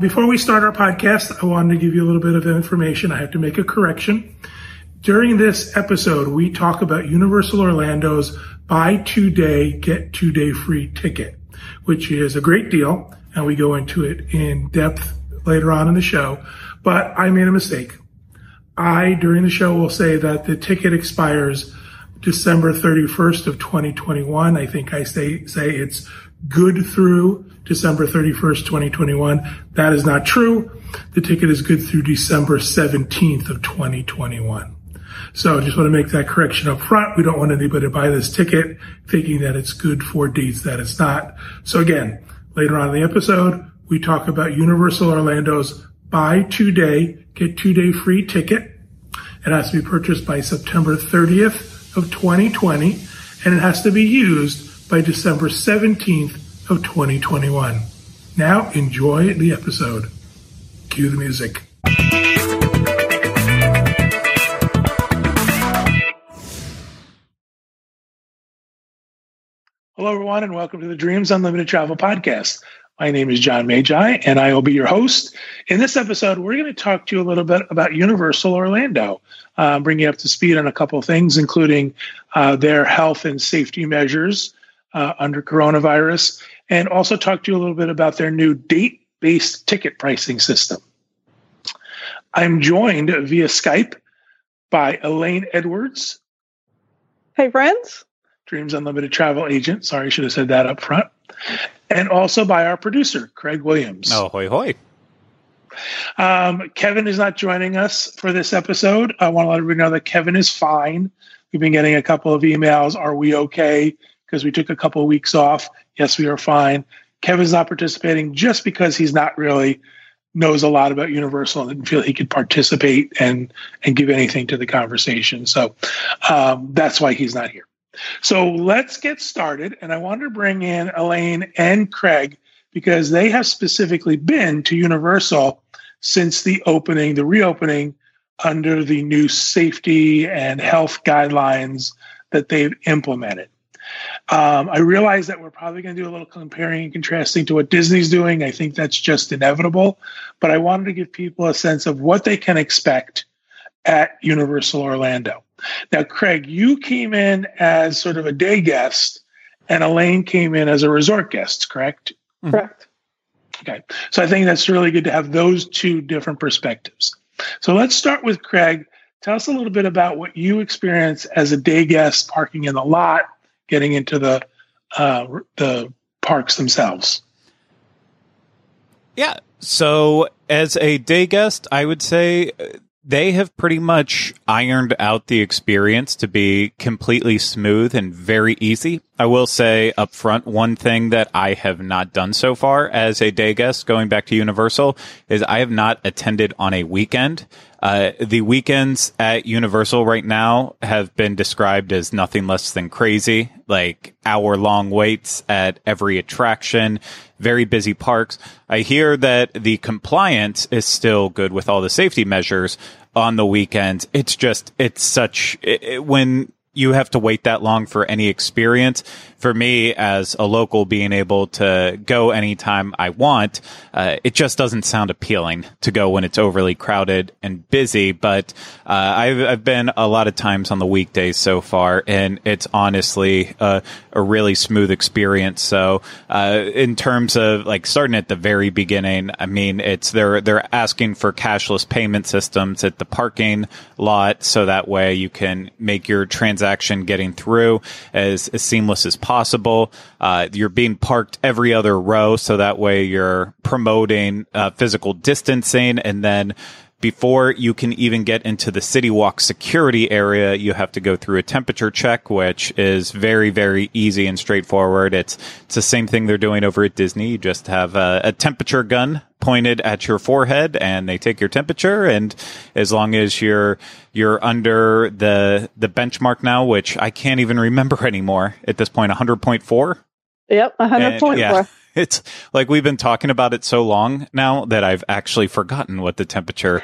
Before we start our podcast, I wanted to give you a little bit of information. I have to make a correction. During this episode, we talk about Universal Orlando's buy two day, get two day free ticket, which is a great deal. And we go into it in depth later on in the show. But I made a mistake. I, during the show, will say that the ticket expires December 31st of 2021. I think I say, say it's good through December 31st, 2021. That is not true. The ticket is good through December 17th of 2021. So I just want to make that correction up front. We don't want anybody to buy this ticket thinking that it's good for dates that it's not. So again, later on in the episode, we talk about Universal Orlando's buy two day, get two day free ticket. It has to be purchased by September 30th of 2020 and it has to be used by December 17th of 2021. Now enjoy the episode. Cue the music. Hello, everyone, and welcome to the Dreams Unlimited Travel Podcast. My name is John Magi, and I will be your host. In this episode, we're going to talk to you a little bit about Universal Orlando, uh, bring you up to speed on a couple of things, including uh, their health and safety measures uh, under coronavirus, and also talk to you a little bit about their new date based ticket pricing system. I'm joined via Skype by Elaine Edwards. Hey, friends. Dreams Unlimited travel agent. Sorry, I should have said that up front. And also by our producer, Craig Williams. Oh, hoy, hoy. Um, Kevin is not joining us for this episode. I want to let everybody know that Kevin is fine. We've been getting a couple of emails. Are we okay? Because we took a couple of weeks off. Yes, we are fine. Kevin's not participating just because he's not really knows a lot about Universal and didn't feel he could participate and and give anything to the conversation. So um, that's why he's not here. So let's get started. And I wanted to bring in Elaine and Craig because they have specifically been to Universal since the opening, the reopening under the new safety and health guidelines that they've implemented. Um, I realize that we're probably going to do a little comparing and contrasting to what Disney's doing. I think that's just inevitable. But I wanted to give people a sense of what they can expect at Universal Orlando. Now, Craig, you came in as sort of a day guest, and Elaine came in as a resort guest, correct? Mm-hmm. Correct. Okay. So I think that's really good to have those two different perspectives. So let's start with Craig. Tell us a little bit about what you experienced as a day guest parking in the lot getting into the uh, the parks themselves. Yeah. So, as a day guest, I would say uh, they have pretty much ironed out the experience to be completely smooth and very easy. I will say up front, one thing that I have not done so far as a day guest going back to Universal is I have not attended on a weekend. Uh, the weekends at Universal right now have been described as nothing less than crazy, like hour long waits at every attraction, very busy parks. I hear that the compliance is still good with all the safety measures on the weekends. It's just, it's such, it, it, when you have to wait that long for any experience. For me, as a local, being able to go anytime I want, uh, it just doesn't sound appealing to go when it's overly crowded and busy. But uh, I've, I've been a lot of times on the weekdays so far, and it's honestly a, a really smooth experience. So, uh, in terms of like starting at the very beginning, I mean, it's they're they're asking for cashless payment systems at the parking lot, so that way you can make your transaction transaction getting through as, as seamless as possible. Uh, you're being parked every other row, so that way you're promoting uh, physical distancing and then before you can even get into the City Walk security area, you have to go through a temperature check, which is very, very easy and straightforward. It's it's the same thing they're doing over at Disney. You just have a, a temperature gun pointed at your forehead, and they take your temperature. And as long as you're you're under the the benchmark now, which I can't even remember anymore at this point, 100.4. Yep, 100.4. Yeah it's like we've been talking about it so long now that I've actually forgotten what the temperature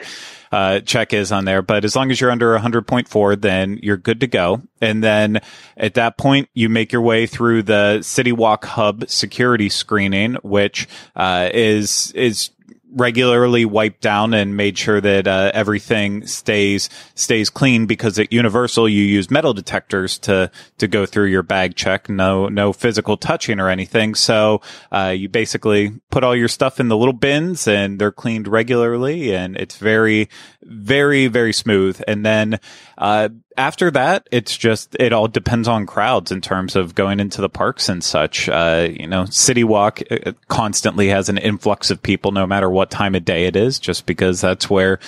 uh, check is on there. But as long as you're under 100.4, then you're good to go. And then at that point, you make your way through the City Walk Hub security screening, which uh, is is regularly wiped down and made sure that uh, everything stays stays clean because at Universal you use metal detectors to to go through your bag check. No no physical touching or anything. So uh, you basically put all your stuff in the little bins and they're cleaned regularly, and it's very very very smooth. And then uh, after that, it's just it all depends on crowds in terms of going into the parks and such. Uh, you know, City Walk uh, constantly has an influx of people, no matter what time of day it is, just because that's where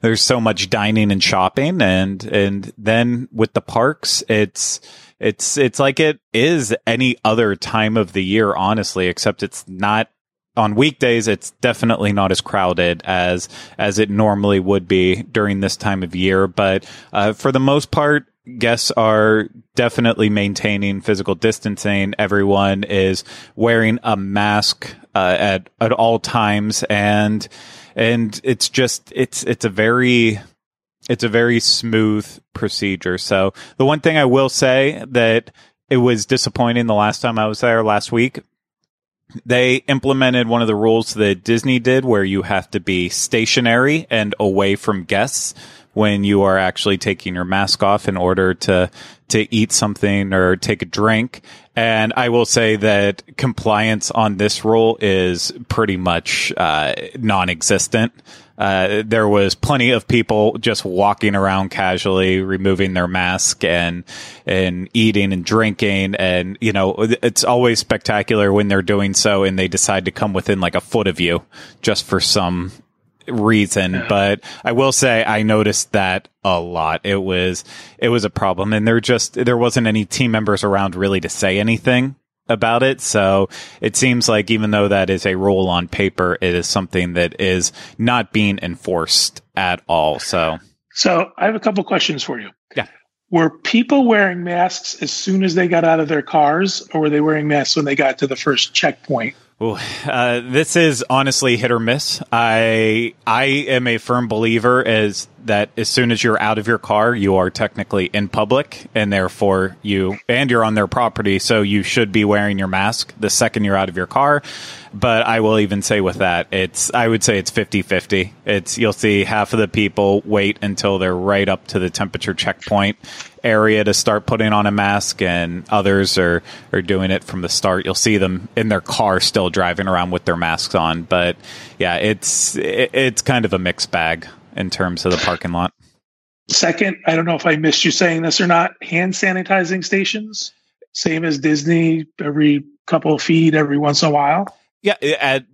there's so much dining and shopping, and and then with the parks, it's it's it's like it is any other time of the year, honestly, except it's not on weekdays it's definitely not as crowded as as it normally would be during this time of year. But uh, for the most part guests are definitely maintaining physical distancing. Everyone is wearing a mask uh, at at all times. And and it's just it's it's a very it's a very smooth procedure. So the one thing i will say that it was disappointing the last time i was there last week they implemented one of the rules that Disney did where you have to be stationary and away from guests when you are actually taking your mask off in order to to eat something or take a drink. And I will say that compliance on this rule is pretty much uh, non-existent. Uh, there was plenty of people just walking around casually, removing their mask and and eating and drinking, and you know it's always spectacular when they're doing so, and they decide to come within like a foot of you just for some reason. Yeah. but i will say i noticed that a lot. It was it was a problem. And there just there wasn't any team members around really to say anything about it. So it seems like even though that is a rule on paper it is something that is not being enforced at all. So so i have a couple questions for you. Yeah. Were people wearing masks as soon as they got out of their cars or were they wearing masks when they got to the first checkpoint Ooh, uh, this is honestly hit or miss. I I am a firm believer as that as soon as you're out of your car, you are technically in public, and therefore you and you're on their property, so you should be wearing your mask the second you're out of your car. But I will even say with that, it's I would say it's 50-50. It's you'll see half of the people wait until they're right up to the temperature checkpoint area to start putting on a mask, and others are are doing it from the start. You'll see them in their car still driving around with their masks on, but yeah, it's it, it's kind of a mixed bag in terms of the parking lot. Second, I don't know if I missed you saying this or not. Hand sanitizing stations, same as Disney, every couple of feet, every once in a while. Yeah, at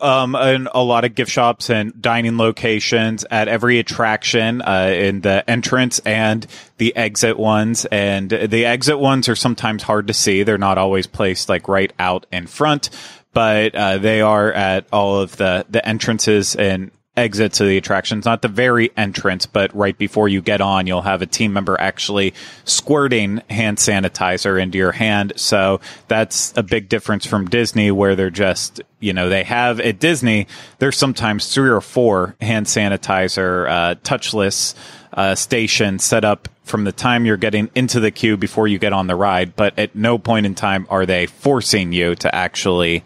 um, in a lot of gift shops and dining locations at every attraction uh, in the entrance and the exit ones. And the exit ones are sometimes hard to see. They're not always placed like right out in front, but uh, they are at all of the the entrances and exits to the attractions, not the very entrance, but right before you get on, you'll have a team member actually squirting hand sanitizer into your hand. So that's a big difference from Disney where they're just, you know, they have at Disney, there's sometimes three or four hand sanitizer, uh, touchless, uh, station set up from the time you're getting into the queue before you get on the ride, but at no point in time are they forcing you to actually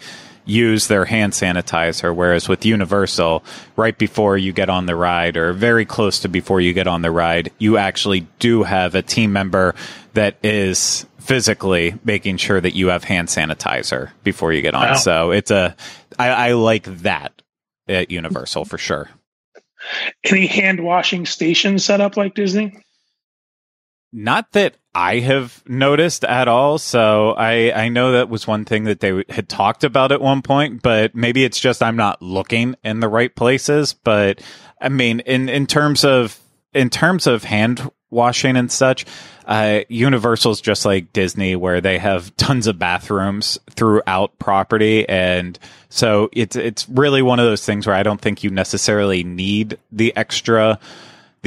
use their hand sanitizer. Whereas with Universal, right before you get on the ride or very close to before you get on the ride, you actually do have a team member that is physically making sure that you have hand sanitizer before you get on. Wow. So it's a, I, I like that at Universal for sure. Any hand washing stations set up like Disney? Not that I have noticed at all. So I, I know that was one thing that they had talked about at one point, but maybe it's just I'm not looking in the right places. But I mean, in, in terms of, in terms of hand washing and such, uh, Universal's just like Disney, where they have tons of bathrooms throughout property, and so it's it's really one of those things where I don't think you necessarily need the extra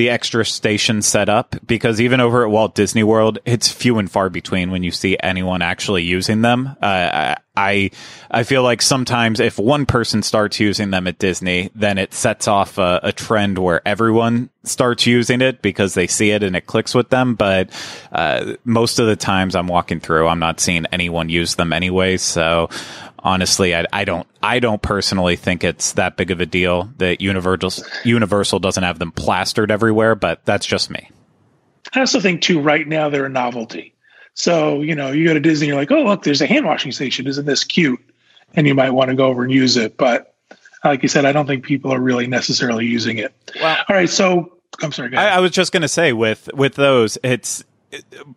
the extra station set up because even over at Walt Disney World, it's few and far between when you see anyone actually using them. Uh, I I feel like sometimes if one person starts using them at Disney, then it sets off a, a trend where everyone starts using it because they see it and it clicks with them. But uh, most of the times I'm walking through, I'm not seeing anyone use them anyway. So honestly, I, I don't I don't personally think it's that big of a deal that Universal Universal doesn't have them plastered everywhere, but that's just me. I also think too. Right now, they're a novelty. So you know, you go to Disney, you're like, oh look, there's a hand washing station. Isn't this cute? And you might want to go over and use it. But like you said, I don't think people are really necessarily using it. Well, all right. So I'm sorry. I, I was just going to say with with those, it's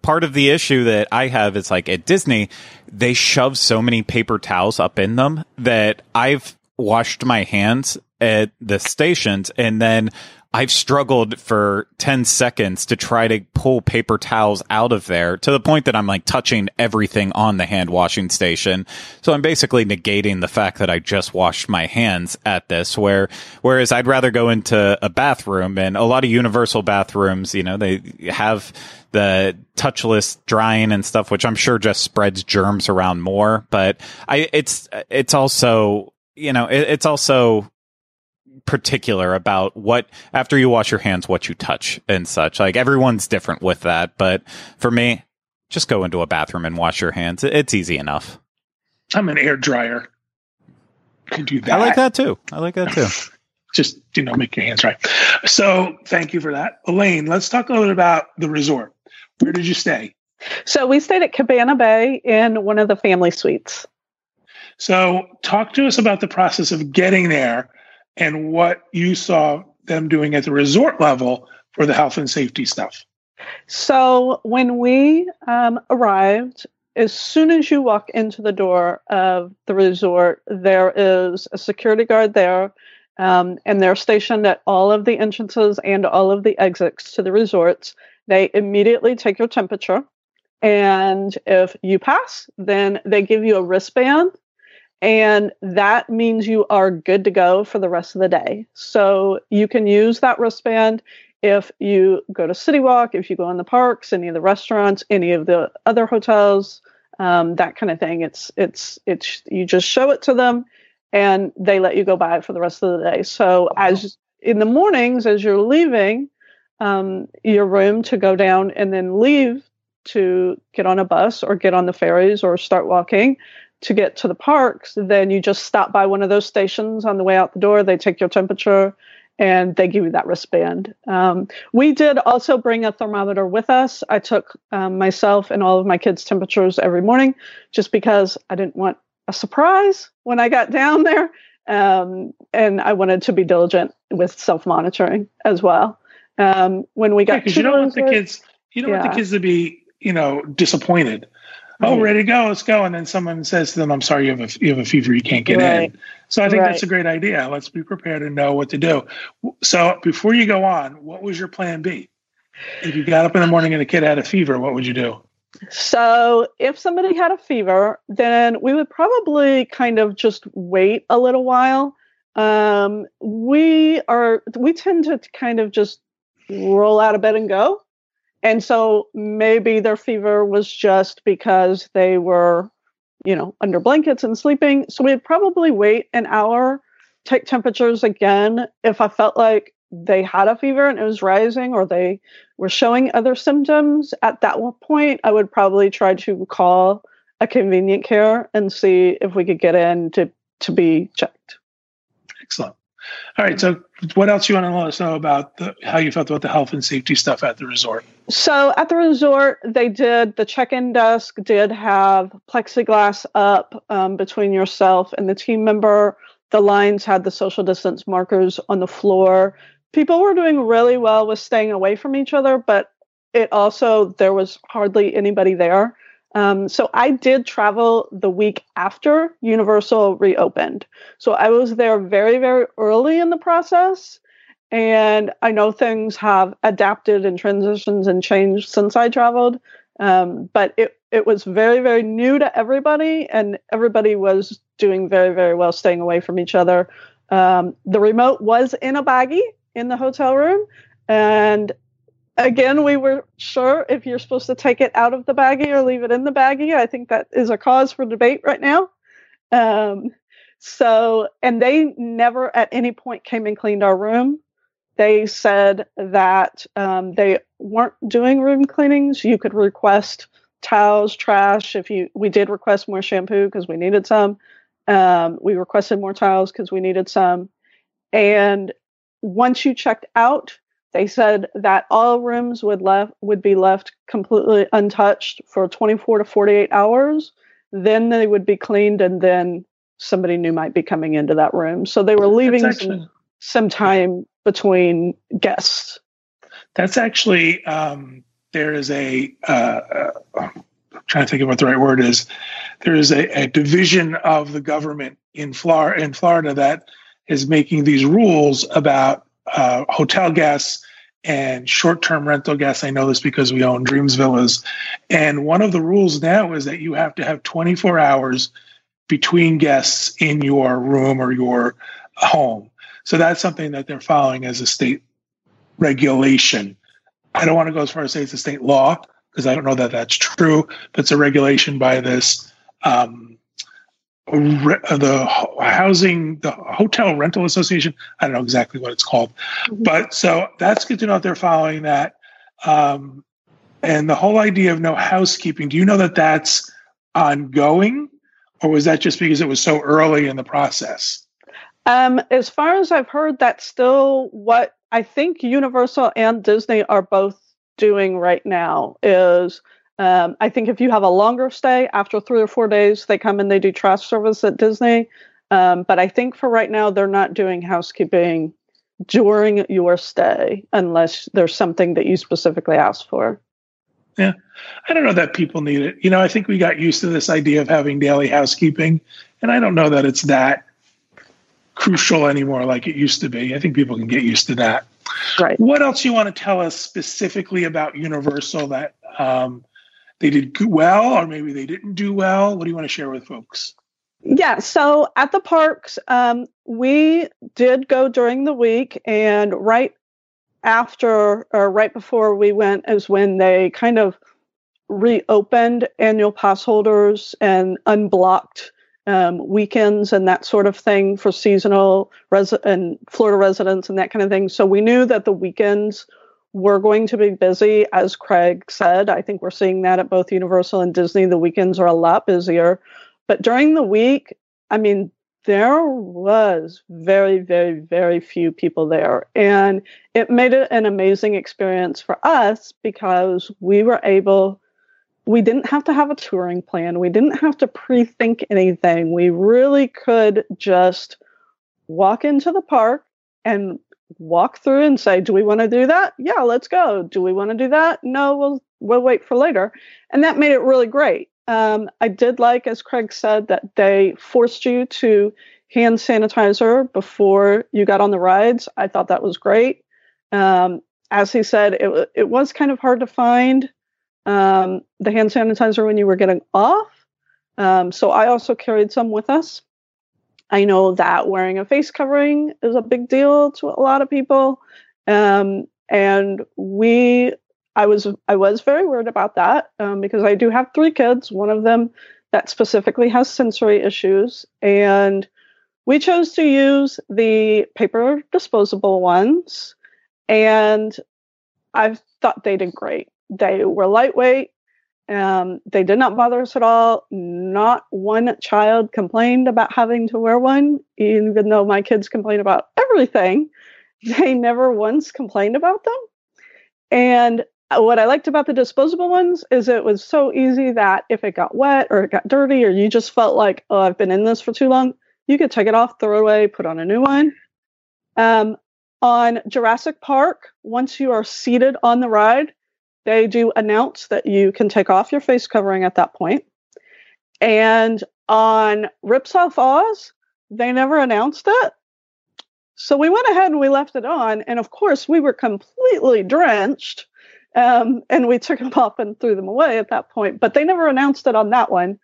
part of the issue that I have is like at Disney, they shove so many paper towels up in them that I've washed my hands at the stations and then I've struggled for 10 seconds to try to pull paper towels out of there to the point that I'm like touching everything on the hand washing station. So I'm basically negating the fact that I just washed my hands at this where, whereas I'd rather go into a bathroom and a lot of universal bathrooms, you know, they have the touchless drying and stuff, which I'm sure just spreads germs around more. But I, it's, it's also, you know, it, it's also particular about what after you wash your hands what you touch and such. Like everyone's different with that but for me just go into a bathroom and wash your hands. It's easy enough. I'm an air dryer. Can do that i like that too. I like that too. Just you know make your hands dry. So thank you for that. Elaine let's talk a little bit about the resort. Where did you stay? So we stayed at cabana bay in one of the family suites. So talk to us about the process of getting there and what you saw them doing at the resort level for the health and safety stuff. So when we um, arrived, as soon as you walk into the door of the resort, there is a security guard there, um, and they're stationed at all of the entrances and all of the exits to the resorts. They immediately take your temperature, and if you pass, then they give you a wristband and that means you are good to go for the rest of the day. So you can use that wristband if you go to City Walk, if you go in the parks, any of the restaurants, any of the other hotels, um, that kind of thing. It's it's it's you just show it to them, and they let you go by for the rest of the day. So as in the mornings, as you're leaving um, your room to go down and then leave to get on a bus or get on the ferries or start walking, to get to the parks, then you just stop by one of those stations on the way out the door. They take your temperature and they give you that wristband. Um, we did also bring a thermometer with us. I took um, myself and all of my kids' temperatures every morning just because I didn't want a surprise when I got down there. Um, and I wanted to be diligent with self monitoring as well. Um, when we got because yeah, you don't want the kids, you don't yeah. want the kids to be, you know, disappointed oh, ready to go, let's go. And then someone says to them, I'm sorry, you have a, you have a fever, you can't get right. in. So I think right. that's a great idea. Let's be prepared and know what to do. So before you go on, what was your plan B? If you got up in the morning and a kid had a fever, what would you do? So if somebody had a fever, then we would probably kind of just wait a little while. Um, we are we tend to kind of just roll out of bed and go. And so maybe their fever was just because they were, you know, under blankets and sleeping. So we'd probably wait an hour, take temperatures again. If I felt like they had a fever and it was rising or they were showing other symptoms, at that point, I would probably try to call a convenient care and see if we could get in to, to be checked. Excellent. All right. So, what else you want to let us know about the, how you felt about the health and safety stuff at the resort? So, at the resort, they did the check-in desk did have plexiglass up um, between yourself and the team member. The lines had the social distance markers on the floor. People were doing really well with staying away from each other, but it also there was hardly anybody there. Um, so I did travel the week after Universal reopened. So I was there very, very early in the process. And I know things have adapted and transitions and changed since I traveled. Um, but it, it was very, very new to everybody, and everybody was doing very, very well staying away from each other. Um, the remote was in a baggie in the hotel room, and again, we were sure if you're supposed to take it out of the baggie or leave it in the baggie. I think that is a cause for debate right now. Um, so, and they never at any point came and cleaned our room. They said that um, they weren't doing room cleanings. You could request towels, trash. If you, we did request more shampoo because we needed some. Um, we requested more towels because we needed some. And once you checked out, they said that all rooms would left would be left completely untouched for 24 to 48 hours. Then they would be cleaned, and then somebody new might be coming into that room. So they were leaving some, some, time between guests. That's actually um, there is a. Uh, uh, I'm trying to think of what the right word is. There is a, a division of the government in Florida in Florida that is making these rules about uh, hotel guests and short-term rental guests. I know this because we own Dreams Villas, and one of the rules now is that you have to have 24 hours between guests in your room or your home. So that's something that they're following as a state regulation. I don't want to go as far as say it's a state law because I don't know that that's true, but it's a regulation by this um, the housing, the hotel rental association. I don't know exactly what it's called, mm-hmm. but so that's good to know that they're following that. Um, and the whole idea of no housekeeping. Do you know that that's ongoing, or was that just because it was so early in the process? Um, as far as I've heard, that's still what I think Universal and Disney are both doing right now. Is um, I think if you have a longer stay after three or four days, they come and they do trash service at Disney. Um, but I think for right now, they're not doing housekeeping during your stay unless there's something that you specifically asked for. Yeah. I don't know that people need it. You know, I think we got used to this idea of having daily housekeeping, and I don't know that it's that crucial anymore like it used to be. I think people can get used to that. Right. What else you want to tell us specifically about Universal that um, they did well or maybe they didn't do well? What do you want to share with folks? Yeah, so at the parks, um, we did go during the week, and right after or right before we went is when they kind of reopened annual pass holders and unblocked um, weekends and that sort of thing for seasonal res- and Florida residents and that kind of thing. So we knew that the weekends we're going to be busy, as Craig said. I think we're seeing that at both Universal and Disney. The weekends are a lot busier. But during the week, I mean, there was very, very, very few people there. And it made it an amazing experience for us because we were able, we didn't have to have a touring plan. We didn't have to pre think anything. We really could just walk into the park and walk through and say, "Do we want to do that? Yeah, let's go. Do we want to do that? No, we'll we'll wait for later." And that made it really great. Um, I did like, as Craig said, that they forced you to hand sanitizer before you got on the rides. I thought that was great. Um, as he said, it it was kind of hard to find um, the hand sanitizer when you were getting off. Um, so I also carried some with us. I know that wearing a face covering is a big deal to a lot of people. Um, and we, I was, I was very worried about that um, because I do have three kids. One of them that specifically has sensory issues, and we chose to use the paper disposable ones, and I thought they did great. They were lightweight. Um, they did not bother us at all. Not one child complained about having to wear one, even though my kids complain about everything. They never once complained about them. And what I liked about the disposable ones is it was so easy that if it got wet or it got dirty or you just felt like, oh, I've been in this for too long, you could take it off, throw it away, put on a new one. Um, on Jurassic Park, once you are seated on the ride, they do announce that you can take off your face covering at that point. And on Ripsaw Falls, they never announced it. So we went ahead and we left it on. And of course, we were completely drenched. Um, and we took them off and threw them away at that point. But they never announced it on that one.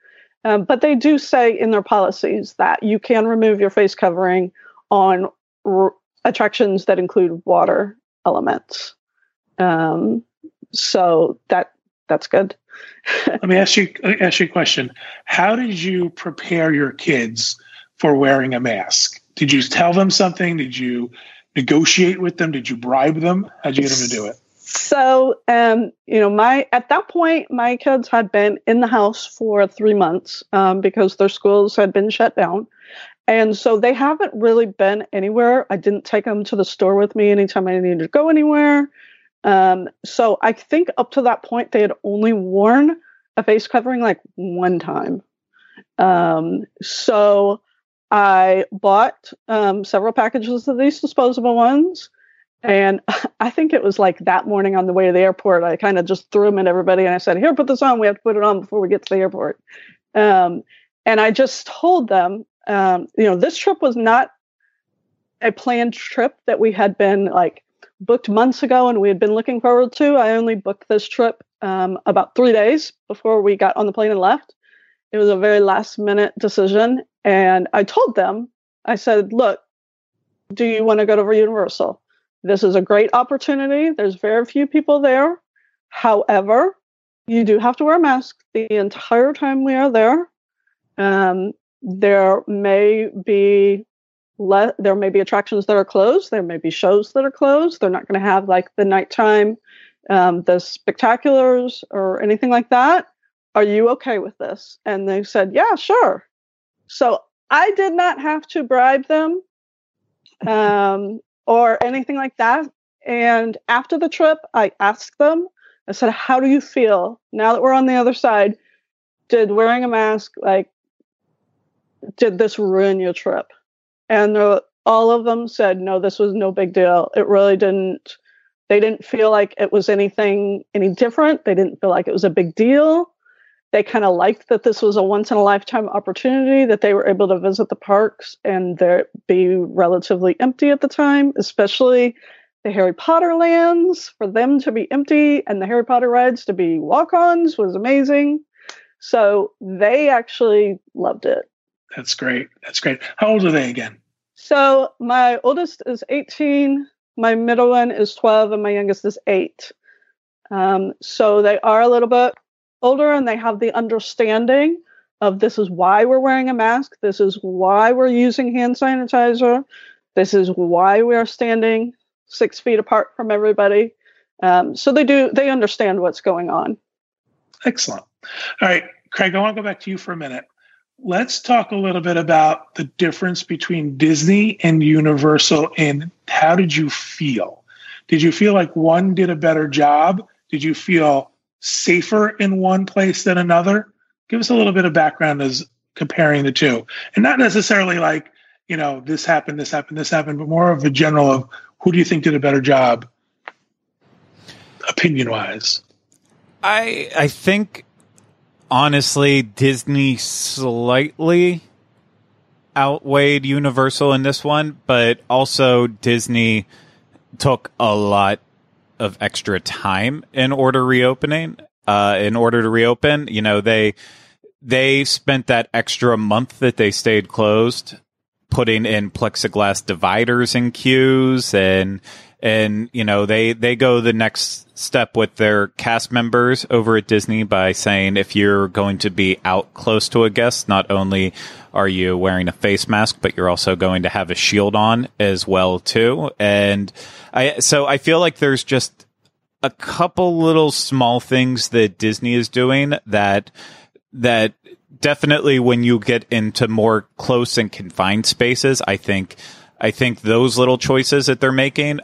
Um, but they do say in their policies that you can remove your face covering on r- attractions that include water elements. Um, so that that's good. let me ask you ask you a question. How did you prepare your kids for wearing a mask? Did you tell them something? Did you negotiate with them? Did you bribe them? How'd you get them to do it? So, um, you know, my at that point, my kids had been in the house for three months um, because their schools had been shut down, and so they haven't really been anywhere. I didn't take them to the store with me anytime I needed to go anywhere. Um, so I think up to that point, they had only worn a face covering like one time. Um, so I bought um, several packages of these disposable ones. And I think it was like that morning on the way to the airport, I kind of just threw them at everybody and I said, Here, put this on. We have to put it on before we get to the airport. Um, and I just told them, um, you know, this trip was not a planned trip that we had been like booked months ago and we had been looking forward to. I only booked this trip um, about three days before we got on the plane and left. It was a very last minute decision. And I told them, I said, look, do you want to go to Universal? This is a great opportunity. There's very few people there. However, you do have to wear a mask the entire time we are there. Um, there may be le- there may be attractions that are closed. There may be shows that are closed. They're not going to have like the nighttime, um, the spectaculars or anything like that. Are you okay with this? And they said, yeah, sure. So I did not have to bribe them um, or anything like that. And after the trip, I asked them, I said, how do you feel now that we're on the other side? Did wearing a mask, like, did this ruin your trip? And all of them said, no, this was no big deal. It really didn't, they didn't feel like it was anything any different. They didn't feel like it was a big deal. They kind of liked that this was a once in a lifetime opportunity that they were able to visit the parks and there be relatively empty at the time, especially the Harry Potter lands for them to be empty and the Harry Potter rides to be walk ons was amazing. So they actually loved it. That's great. That's great. How old are they again? So my oldest is 18, my middle one is 12, and my youngest is 8. Um, so they are a little bit older and they have the understanding of this is why we're wearing a mask, this is why we're using hand sanitizer, this is why we are standing six feet apart from everybody. Um, so they do they understand what's going on. Excellent. All right, Craig, I want to go back to you for a minute let's talk a little bit about the difference between Disney and Universal and how did you feel? Did you feel like one did a better job? Did you feel safer in one place than another? Give us a little bit of background as comparing the two. And not necessarily like, you know, this happened, this happened, this happened, but more of a general of who do you think did a better job opinion wise? I I think honestly, Disney slightly outweighed Universal in this one, but also Disney took a lot of extra time in order reopening. Uh, in order to reopen, you know, they they spent that extra month that they stayed closed putting in plexiglass dividers in queues and and you know they they go the next step with their cast members over at Disney by saying if you're going to be out close to a guest, not only are you wearing a face mask, but you're also going to have a shield on as well too. And I so I feel like there's just a couple little small things that Disney is doing that that definitely when you get into more close and confined spaces, I think I think those little choices that they're making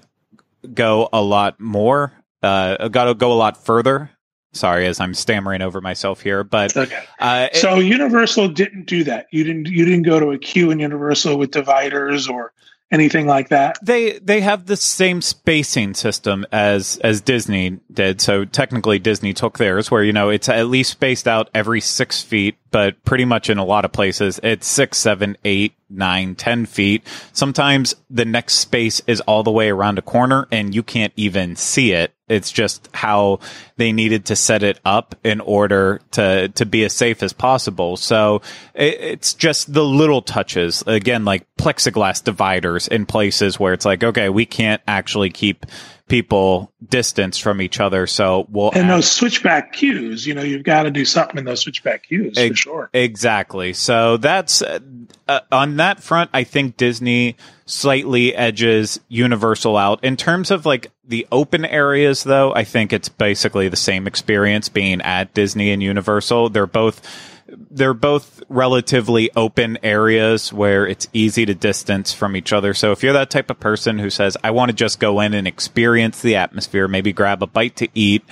go a lot more, uh, got to go a lot further. Sorry, as I'm stammering over myself here, but okay. Uh, so it, Universal didn't do that. You didn't. You didn't go to a queue in Universal with dividers or anything like that. They they have the same spacing system as as Disney did. So technically, Disney took theirs, where you know it's at least spaced out every six feet, but pretty much in a lot of places it's six, seven, eight, nine, ten feet. Sometimes the next space is all the way around a corner and you can't even see it. It's just how they needed to set it up in order to, to be as safe as possible. So it, it's just the little touches. Again, like plexiglass dividers in places where it's like, okay, we can't actually keep people distance from each other. So we'll and add- those switchback queues. You know, you've got to do something in those switchback queues for sure. Exactly. So that's uh, uh, on that front. I think Disney slightly edges Universal out in terms of like the open areas. Though I think it's basically the same experience being at Disney and Universal. They're both they're both relatively open areas where it's easy to distance from each other. So if you're that type of person who says, I want to just go in and experience the atmosphere, maybe grab a bite to eat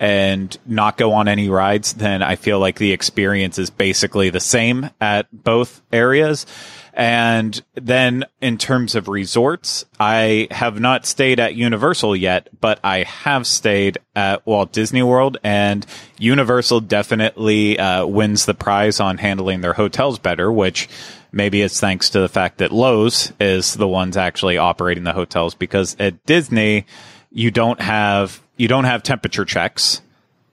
and not go on any rides, then I feel like the experience is basically the same at both areas. And then in terms of resorts, I have not stayed at Universal yet, but I have stayed at Walt Disney World and Universal definitely uh, wins the prize on handling their hotels better, which maybe it's thanks to the fact that Loews is the ones actually operating the hotels because at Disney, you don't have, you don't have temperature checks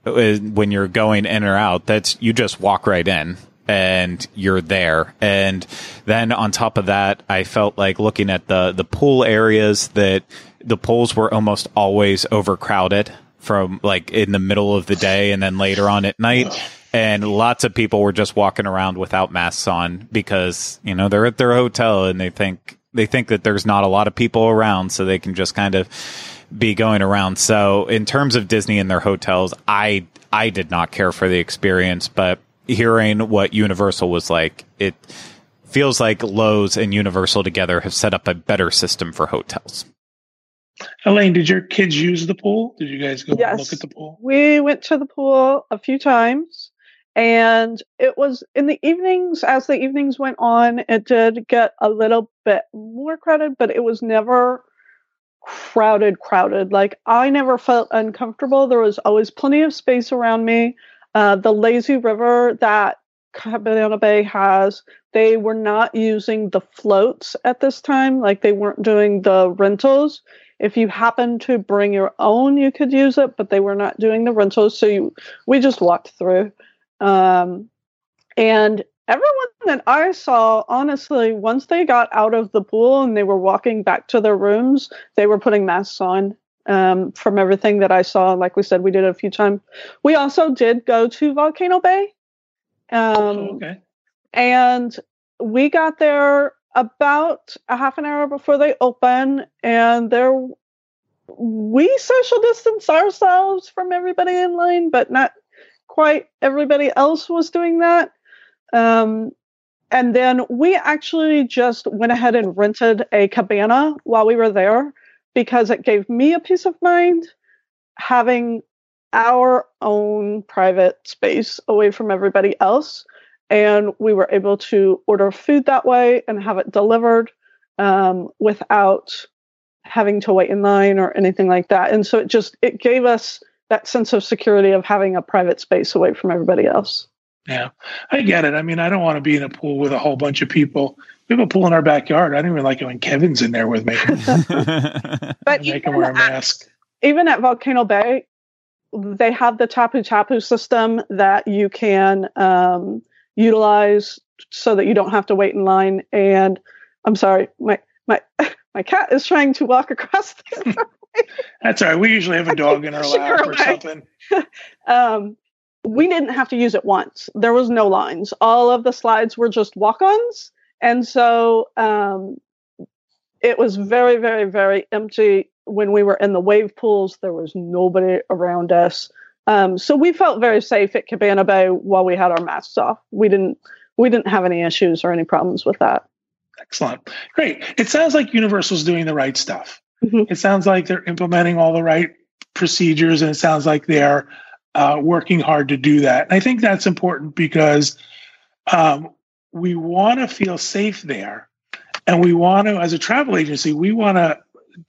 uh, when you're going in or out. That's, you just walk right in and you're there. And then on top of that, I felt like looking at the, the pool areas that the pools were almost always overcrowded from like in the middle of the day and then later on at night. And lots of people were just walking around without masks on because, you know, they're at their hotel and they think, they think that there's not a lot of people around. So they can just kind of be going around. So in terms of Disney and their hotels, I, I did not care for the experience, but hearing what Universal was like, it feels like Loews and Universal together have set up a better system for hotels. Elaine, did your kids use the pool? Did you guys go yes. look at the pool? We went to the pool a few times. And it was in the evenings, as the evenings went on, it did get a little bit more crowded, but it was never crowded, crowded. Like I never felt uncomfortable. There was always plenty of space around me. Uh, the lazy river that Cabana Bay has, they were not using the floats at this time. Like they weren't doing the rentals. If you happen to bring your own, you could use it, but they were not doing the rentals. So you, we just walked through. Um, and everyone that I saw, honestly, once they got out of the pool and they were walking back to their rooms, they were putting masks on um, from everything that I saw. Like we said, we did it a few times. We also did go to Volcano Bay. Um, oh, okay. And we got there about a half an hour before they open, and there we social distance ourselves from everybody in line, but not quite everybody else was doing that. Um, and then we actually just went ahead and rented a cabana while we were there because it gave me a peace of mind having our own private space away from everybody else. And we were able to order food that way and have it delivered um, without having to wait in line or anything like that. And so it just it gave us that sense of security of having a private space away from everybody else. Yeah, I get it. I mean, I don't want to be in a pool with a whole bunch of people we have a pool in our backyard. I don't even like it when Kevin's in there with me. but make him wear a mask. At, even at Volcano Bay, they have the tapu tapu system that you can um, utilize so that you don't have to wait in line. And I'm sorry, my my my cat is trying to walk across the That's all right. We usually have a dog in our lap or something. um, we didn't have to use it once. There was no lines. All of the slides were just walk-ons and so um, it was very, very, very empty when we were in the wave pools. There was nobody around us. Um, so we felt very safe at Cabana Bay while we had our masks off. We didn't we didn't have any issues or any problems with that. Excellent. Great. It sounds like Universal's doing the right stuff. Mm-hmm. It sounds like they're implementing all the right procedures and it sounds like they're uh, working hard to do that. And I think that's important because um, we want to feel safe there. And we want to, as a travel agency, we want to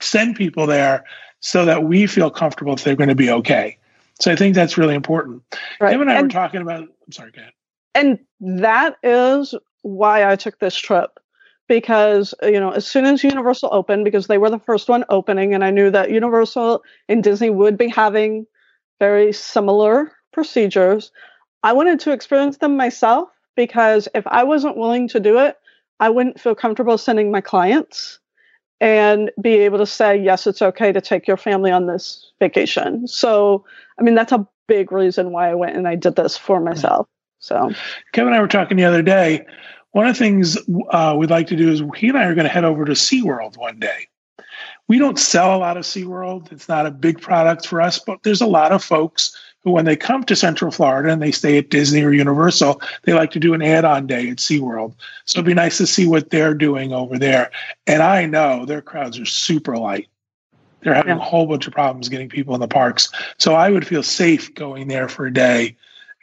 send people there so that we feel comfortable if they're going to be okay. So I think that's really important. Right. Tim and I and, were talking about, I'm sorry, go ahead. And that is why I took this trip because you know as soon as universal opened because they were the first one opening and i knew that universal and disney would be having very similar procedures i wanted to experience them myself because if I wasn't willing to do it, I wouldn't feel comfortable sending my clients and be able to say, yes, it's okay to take your family on this vacation. So, I mean, that's a big reason why I went and I did this for myself. So, Kevin and I were talking the other day. One of the things uh, we'd like to do is he and I are going to head over to SeaWorld one day. We don't sell a lot of SeaWorld. It's not a big product for us, but there's a lot of folks who, when they come to Central Florida and they stay at Disney or Universal, they like to do an add on day at SeaWorld. So it'd be nice to see what they're doing over there. And I know their crowds are super light. They're having yeah. a whole bunch of problems getting people in the parks. So I would feel safe going there for a day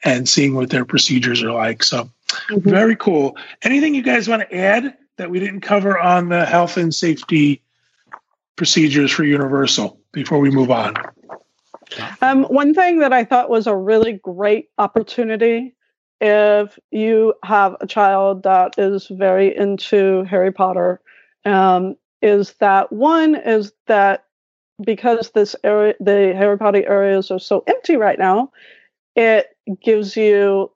and seeing what their procedures are like. So mm-hmm. very cool. Anything you guys want to add that we didn't cover on the health and safety procedures for Universal before we move on? Um, one thing that I thought was a really great opportunity if you have a child that is very into Harry Potter um, is that one is that because this area, the Harry Potter areas are so empty right now, it gives you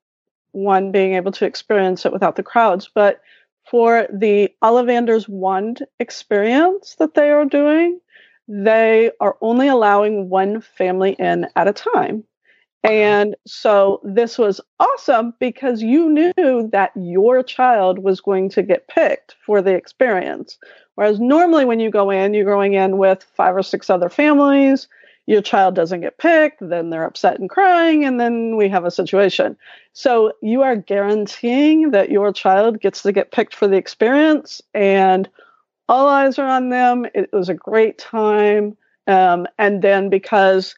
one being able to experience it without the crowds. But for the Ollivander's Wand experience that they are doing, they are only allowing one family in at a time. And so this was awesome because you knew that your child was going to get picked for the experience. Whereas normally when you go in, you're going in with five or six other families, your child doesn't get picked, then they're upset and crying, and then we have a situation. So you are guaranteeing that your child gets to get picked for the experience and all eyes are on them. It was a great time. Um, and then because,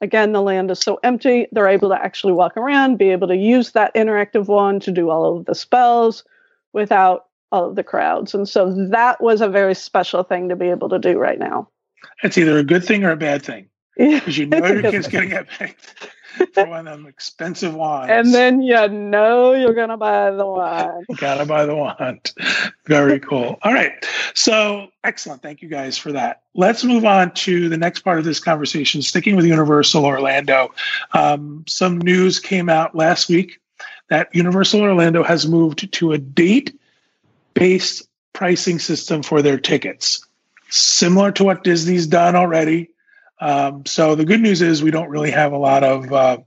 again, the land is so empty, they're able to actually walk around, be able to use that interactive wand to do all of the spells without all of the crowds. And so that was a very special thing to be able to do right now. It's either a good thing or a bad thing. Because you know your kid's going to get picked for one of them expensive wands. And then you know you're going to buy the wand. Gotta buy the wand. Very cool. All right. So excellent. Thank you guys for that. Let's move on to the next part of this conversation, sticking with Universal Orlando. Um, some news came out last week that Universal Orlando has moved to a date based pricing system for their tickets, similar to what Disney's done already um, so the good news is we don't really have a lot of. Uh,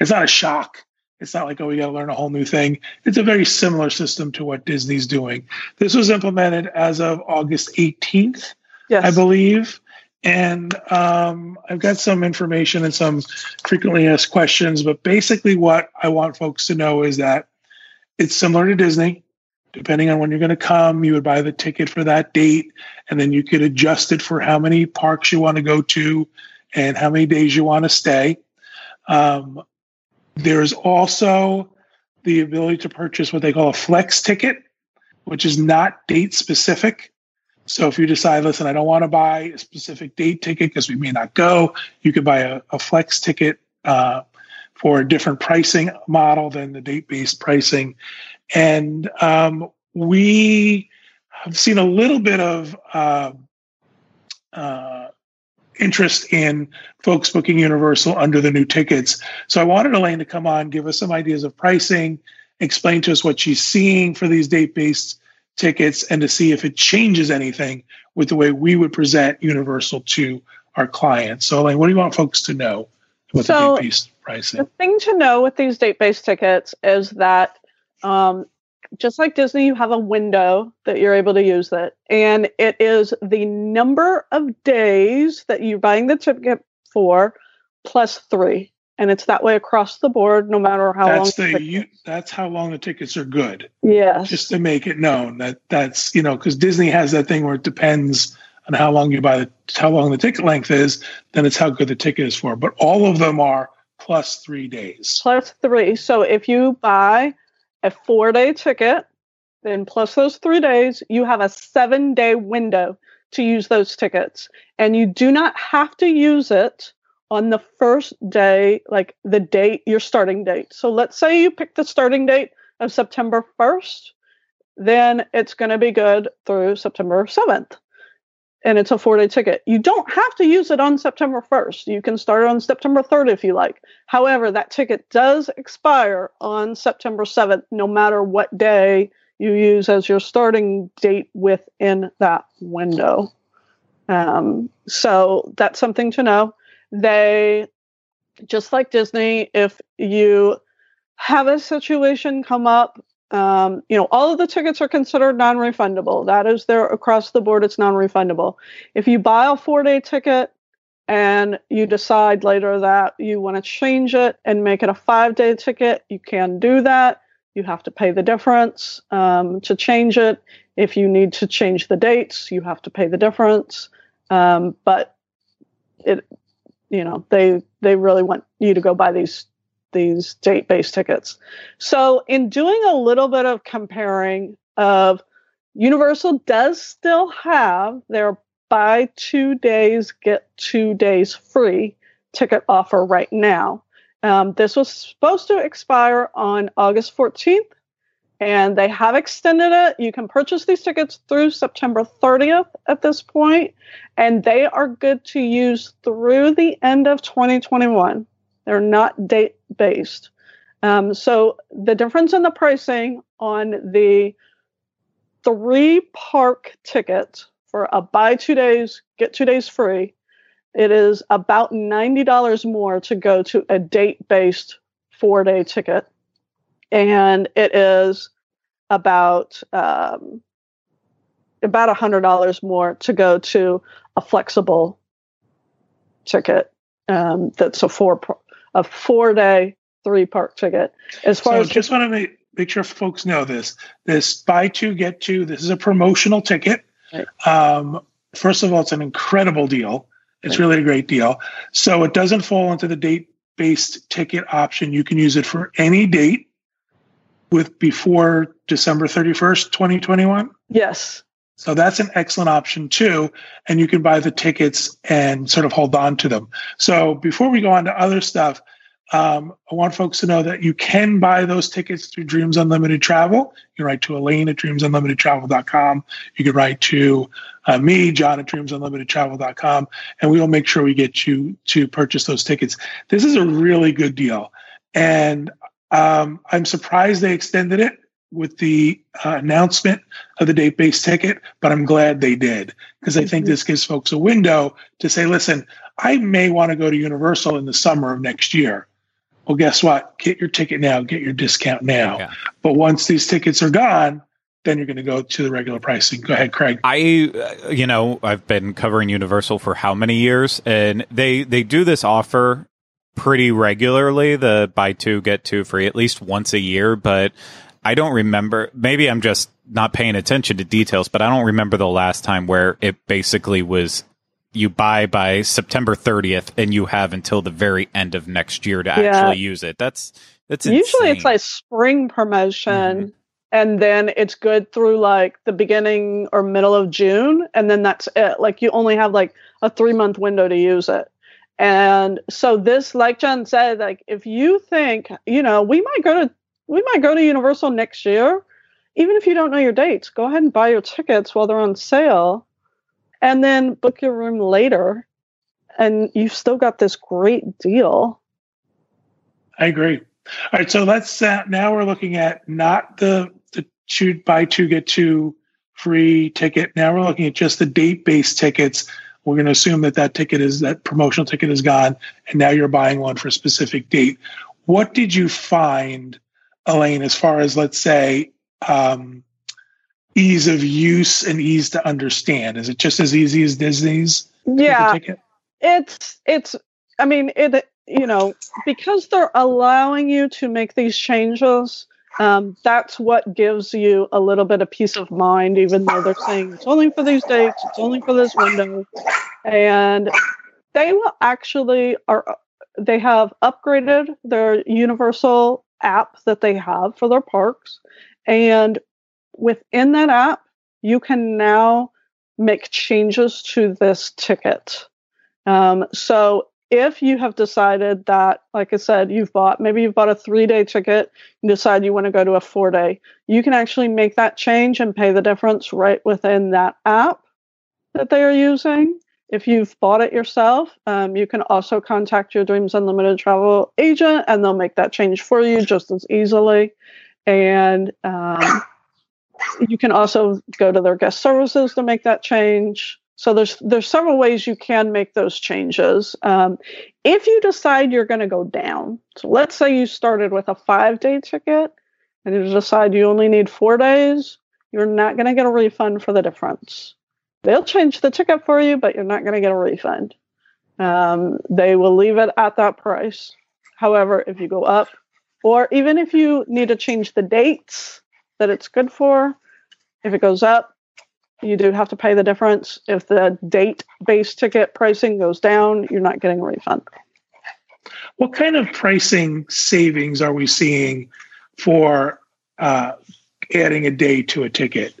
it's not a shock. It's not like oh we got to learn a whole new thing. It's a very similar system to what Disney's doing. This was implemented as of August 18th, yes. I believe. And um, I've got some information and some frequently asked questions, but basically, what I want folks to know is that it's similar to Disney depending on when you're going to come, you would buy the ticket for that date, and then you could adjust it for how many parks you want to go to and how many days you want to stay. Um, there's also the ability to purchase what they call a flex ticket, which is not date specific. So if you decide, listen, I don't want to buy a specific date ticket because we may not go, you could buy a, a flex ticket uh, for a different pricing model than the date based pricing. And um, we have seen a little bit of uh, uh, interest in folks booking Universal under the new tickets. So I wanted Elaine to come on, give us some ideas of pricing, explain to us what she's seeing for these date based tickets, and to see if it changes anything with the way we would present Universal to our clients. So, Elaine, what do you want folks to know with so, the date based pricing? The thing to know with these date based tickets is that um, just like Disney, you have a window that you're able to use it, and it is the number of days that you're buying the ticket for plus three, and it's that way across the board, no matter how that's long. The, you, that's how long the tickets are good. Yes, just to make it known that that's you know because Disney has that thing where it depends on how long you buy the how long the ticket length is, then it's how good the ticket is for. But all of them are plus three days. Plus three. So if you buy a four day ticket, then plus those three days, you have a seven day window to use those tickets. And you do not have to use it on the first day, like the date, your starting date. So let's say you pick the starting date of September 1st, then it's going to be good through September 7th and it's a four day ticket. You don't have to use it on September 1st. You can start on September 3rd if you like. However, that ticket does expire on September 7th, no matter what day you use as your starting date within that window. Um, so that's something to know. They, just like Disney, if you have a situation come up, um, you know, all of the tickets are considered non refundable. That is there across the board, it's non refundable. If you buy a four day ticket, and you decide later that you want to change it and make it a five day ticket, you can do that. You have to pay the difference um, to change it. If you need to change the dates, you have to pay the difference. Um, but it, you know, they they really want you to go buy these these date based tickets. So in doing a little bit of comparing of Universal does still have their buy two days, get two days free ticket offer right now. Um, this was supposed to expire on August 14th, and they have extended it. You can purchase these tickets through September 30th at this point, and they are good to use through the end of 2021. They're not date based. Um, so the difference in the pricing on the three park ticket for a buy two days, get two days free, it is about $90 more to go to a date based four day ticket. And it is about um, about $100 more to go to a flexible ticket um, that's a four a four day three park ticket. As far so as just want to make, make sure folks know this this buy two get two this is a promotional ticket Right. Um, first of all, it's an incredible deal. It's Right. really a great deal. So it doesn't fall into the date based ticket option. You can use it for any date with before December 31st, 2021. yes, So that's an excellent option too. And you can buy the tickets and sort of hold on to them. So before we go on to other stuff, um, I want folks to know that you can buy those tickets through Dreams Unlimited Travel. You can write to Elaine at dreamsunlimitedtravel.com. You can write to uh, me, John at dreamsunlimitedtravel.com, and we will make sure we get you to purchase those tickets. This is a really good deal. And um, I'm surprised they extended it with the uh, announcement of the date based ticket, but I'm glad they did because I think Mhm. this gives folks a window to say, listen, I may want to go to Universal in the summer of next year. Well, guess what? Get your ticket now, get your discount now. Yeah. But once these tickets are gone, then you're going to go to the regular pricing. Go ahead, Craig. I, uh, you know, I've been covering Universal for how many years, and they they do this offer pretty regularly. The buy two get two free at least once a year, but I don't remember. Maybe I'm just not paying attention to details, but I don't remember the last time where it basically was you buy by September 30th and you have until the very end of next year to Yeah. actually use it. That's that's usually it's like spring promotion. Mm-hmm. And then it's good through like the beginning or middle of June, and then that's it. Like you only have like a three month window to use it. And so this, like John said, like if you think, you know, we might go to we might go to Universal next year, even if you don't know your dates, go ahead and buy your tickets while they're on sale, and then book your room later, and you've still got this great deal. I agree. All right, so let's uh, now we're looking at not the the two buy two get two free ticket. Now we're looking at just the date based tickets. We're going to assume that that ticket is that promotional ticket is gone, and now you're buying one for a specific date. What did you find, Elaine, as far as let's say um, ease of use and ease to understand? Is it just as easy as Disney's? Yeah, it's it's i mean it you know because they're allowing you to make these changes um, that's what gives you a little bit of peace of mind even though they're saying it's only for these dates it's only for this window. And they will actually are they have upgraded their universal app that they have for their parks and within that app you can now make changes to this ticket um, so if you have decided that, like I said, you've bought maybe you've bought a three day ticket, and decide you want to go to a four day, you can actually make that change and pay the difference right within that app that they are using. If you've bought it yourself, um, you can also contact your Dreams Unlimited travel agent and they'll make that change for you just as easily. And um, you can also go to their guest services to make that change. So there's there's several ways you can make those changes. Um, if you decide you're going to go down, so let's say you started with a five day ticket and you decide you only need four days, you're not going to get a refund for the difference. They'll change the ticket for you, but you're not going to get a refund. Um, they will leave it at that price. However, if you go up, or even if you need to change the dates that it's good for, if it goes up, you do have to pay the difference. If the date based ticket pricing goes down, you're not getting a refund. What kind of pricing savings are we seeing for uh, adding a day to a ticket?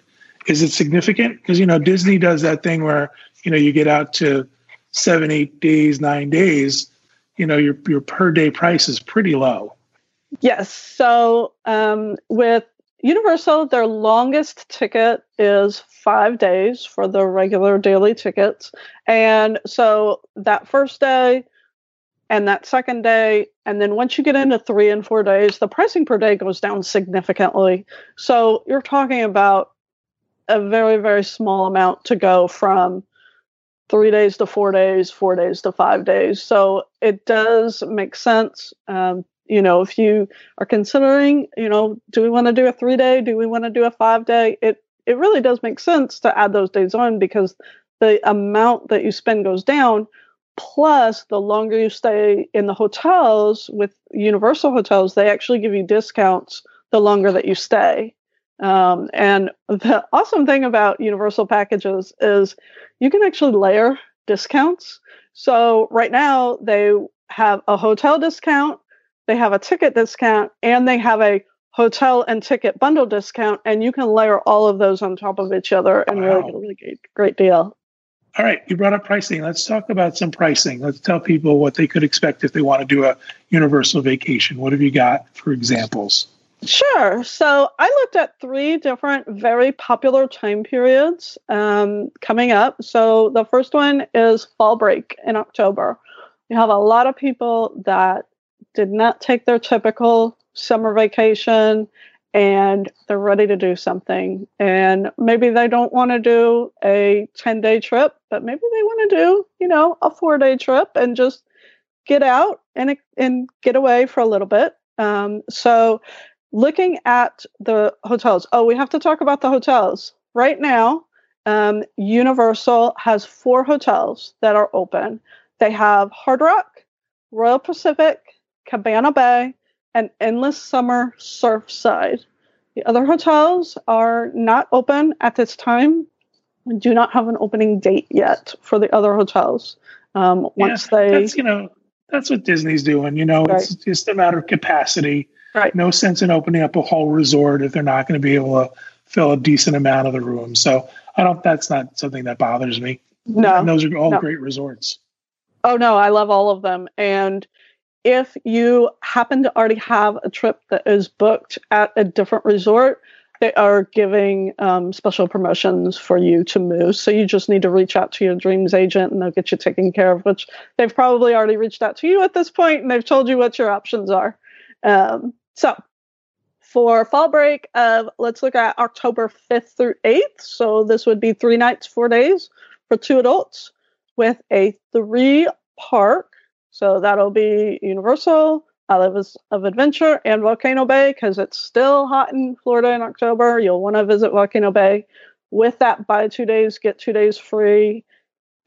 Is it significant? Because you know Disney does that thing where you know you get out to seven, eight days, nine days. You know your your per day price is pretty low. Yes. So um, with Universal, their longest ticket is five days for the regular daily tickets. And so that first day and that second day, and then once you get into three and four days, the pricing per day goes down significantly. So you're talking about a very, very small amount to go from three days to four days, four days to five days. So it does make sense. Um, you know, if you are considering, you know, do we want to do a three day? Do we want to do a five day? It it really does make sense to add those days on because the amount that you spend goes down. Plus, the longer you stay in the hotels with Universal hotels, they actually give you discounts the longer that you stay. Um, and the awesome thing about Universal packages is you can actually layer discounts. So right now they have a hotel discount, they have a ticket discount, and they have a hotel and ticket bundle discount, and you can layer all of those on top of each other and wow. really get a really great, great deal. All right, you brought up pricing. Let's talk about some pricing. Let's tell people what they could expect if they want to do a universal vacation. What have you got for examples? Sure. So I looked at three different very popular time periods um, coming up. So the first one is fall break in October. You have a lot of people that did not take their typical summer vacation and they're ready to do something. And maybe they don't want to do a 10 day trip, but maybe they want to do, you know, a four day trip and just get out and, and get away for a little bit. Um, so looking at the hotels. Oh, we have to talk about the hotels. Right now, um, Universal has four hotels that are open. They have Hard Rock, Royal Pacific, Cabana Bay, and Endless Summer Surfside. The other hotels are not open at this time. We do not have an opening date yet for the other hotels. Um, once yeah, they, that's, you know, that's what Disney's doing. You know, right. it's just a matter of capacity. Right. No sense in opening up a whole resort if they're not going to be able to fill a decent amount of the rooms. So I don't. That's not something that bothers me. No, and those are all no. great resorts. Oh no, I love all of them. And if you happen to already have a trip that is booked at a different resort, they are giving um, special promotions for you to move. So you just need to reach out to your dreams agent and they'll get you taken care of, which they've probably already reached out to you at this point and they've told you what your options are. Um, so for fall break of let's look at October 5th through 8th. So this would be three nights, four days for two adults with a three park. So that'll be Universal, Islands of Adventure, and Volcano Bay because it's still hot in Florida in October. You'll want to visit Volcano Bay with that buy two days, get two days free,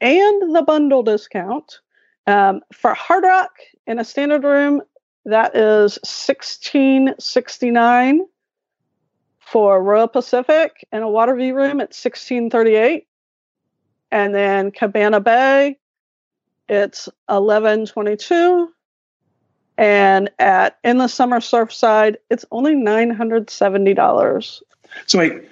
and the bundle discount. Um, for Hard Rock in a standard room, that is 1669 for Royal Pacific and a water view room at 1638. And then Cabana Bay, it's 1122. And at Endless Summer Surfside, it's only $970. So wait,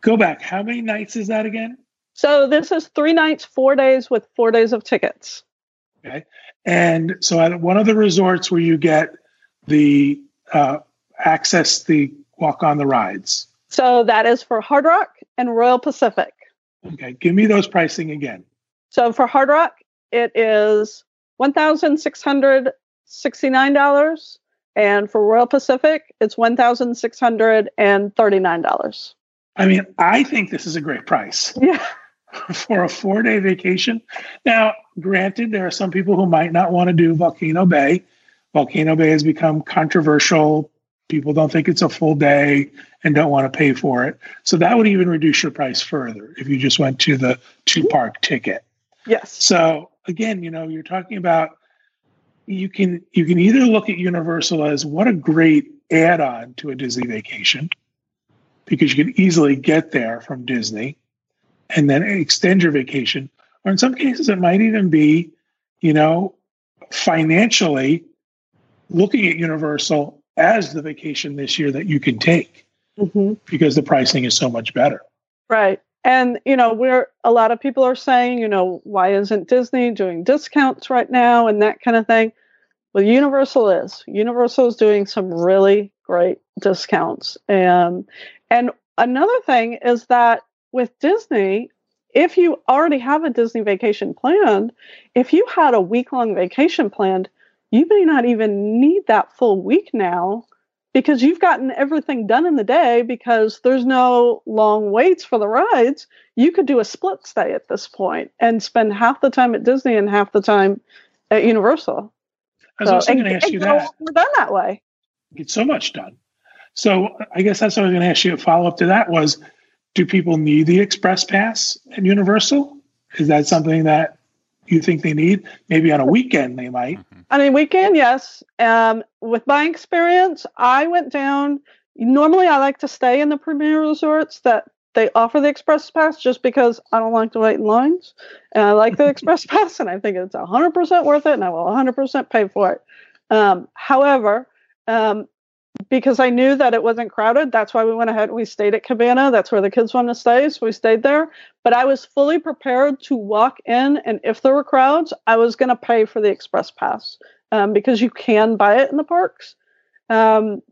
go back. How many nights is that again? So this is three nights, four days with four days of tickets. Okay. And so at one of the resorts where you get the uh, access the walk on the rides. So that is for Hard Rock and Royal Pacific. Okay, give me those pricing again. So for Hard Rock, it is one thousand six hundred sixty nine dollars, and for Royal Pacific, it's one thousand six hundred and thirty nine dollars. I mean, I think this is a great price. Yeah. For a four day vacation. Now, granted, there are some people who might not want to do Volcano Bay. Volcano Bay has become controversial. People don't think it's a full day and don't want to pay for it. So that would even reduce your price further if you just went to the two park ticket. Yes. So again, you know, you're talking about you can you can either look at Universal as what a great add-on to a Disney vacation because you can easily get there from Disney and then extend your vacation. Or in some cases, it might even be, you know, financially looking at Universal as the vacation this year that you can take mm-hmm. because the pricing is so much better. Right. And, you know, we're a lot of people are saying, you know, why isn't Disney doing discounts right now and that kind of thing? Well, Universal is. Universal is doing some really great discounts. And and another thing is that with Disney, if you already have a Disney vacation planned, if you had a week long vacation planned, you may not even need that full week now because you've gotten everything done in the day because there's no long waits for the rides. You could do a split stay at this point and spend half the time at Disney and half the time at Universal. I was so, also going to ask you that. We're done that way. Get so much done. So I guess that's what I was going to ask you. A follow up to that was, do people need the Express Pass at Universal? Is that something that you think they need? Maybe on a weekend they might. On a weekend, yes. Um, with my experience, I went down. Normally, I like to stay in the premier resorts that they offer the express pass just because I don't like to wait in lines. And I like the express pass and I think it's 100% worth it and I will 100% pay for it. Um, however, um, because I knew that it wasn't crowded. That's why we went ahead and we stayed at Cabana. That's where the kids want to stay. So we stayed there. But I was fully prepared to walk in. And if there were crowds, I was going to pay for the express pass um, because you can buy it in the parks. Um,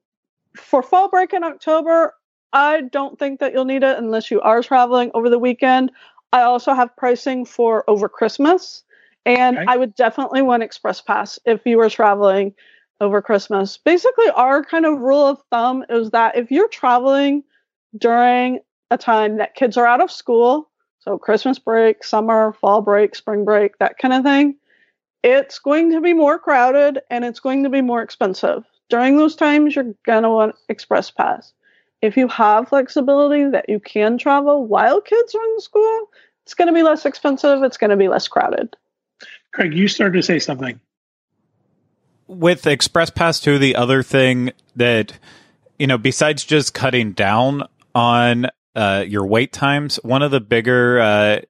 for fall break in October, I don't think that you'll need it unless you are traveling over the weekend. I also have pricing for over Christmas. And okay. I would definitely want Express Pass if you were traveling over Christmas. Basically, our kind of rule of thumb is that if you're traveling during a time that kids are out of school, so Christmas break, summer, fall break, spring break, that kind of thing, it's going to be more crowded and it's going to be more expensive. During those times, you're going to want Express Pass. If you have flexibility that you can travel while kids are in school, it's going to be less expensive, it's going to be less crowded. Craig, you started to say something with Express Pass 2, the other thing that, you know, besides just cutting down on uh, your wait times, one of the bigger, uh,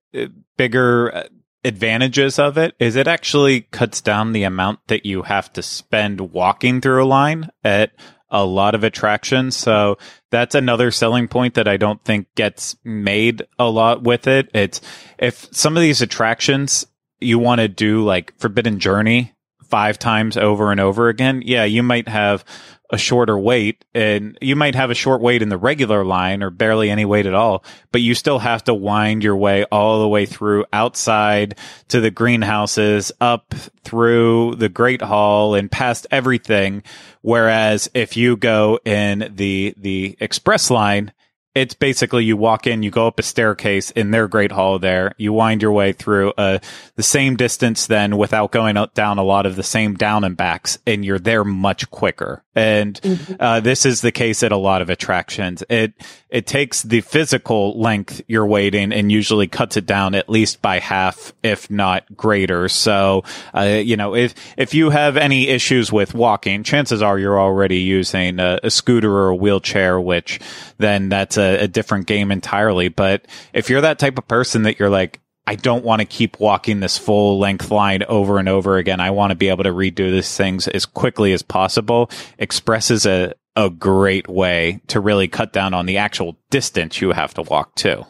bigger advantages of it is it actually cuts down the amount that you have to spend walking through a line at a lot of attractions. So that's another selling point that I don't think gets made a lot with it. It's if some of these attractions you want to do like Forbidden Journey five times over and over again, yeah, you might have a shorter wait and you might have a short wait in the regular line or barely any wait at all, but you still have to wind your way all the way through outside to the greenhouses, up through the Great Hall and past everything. Whereas if you go in the, the express line, it's basically you walk in, you go up a staircase in their great hall there, you wind your way through uh, the same distance then without going down a lot of the same down and backs, and you're there much quicker. And mm-hmm. uh, this is the case at a lot of attractions. It it takes the physical length you're waiting and usually cuts it down at least by half, if not greater. So, uh, you know, if if you have any issues with walking, chances are you're already using a, a scooter or a wheelchair, which then that's a, a different game entirely. But if you're that type of person that you're like, I don't want to keep walking this full length line over and over again. I want to be able to redo these things as quickly as possible. Express is a, a great way to really cut down on the actual distance you have to walk to.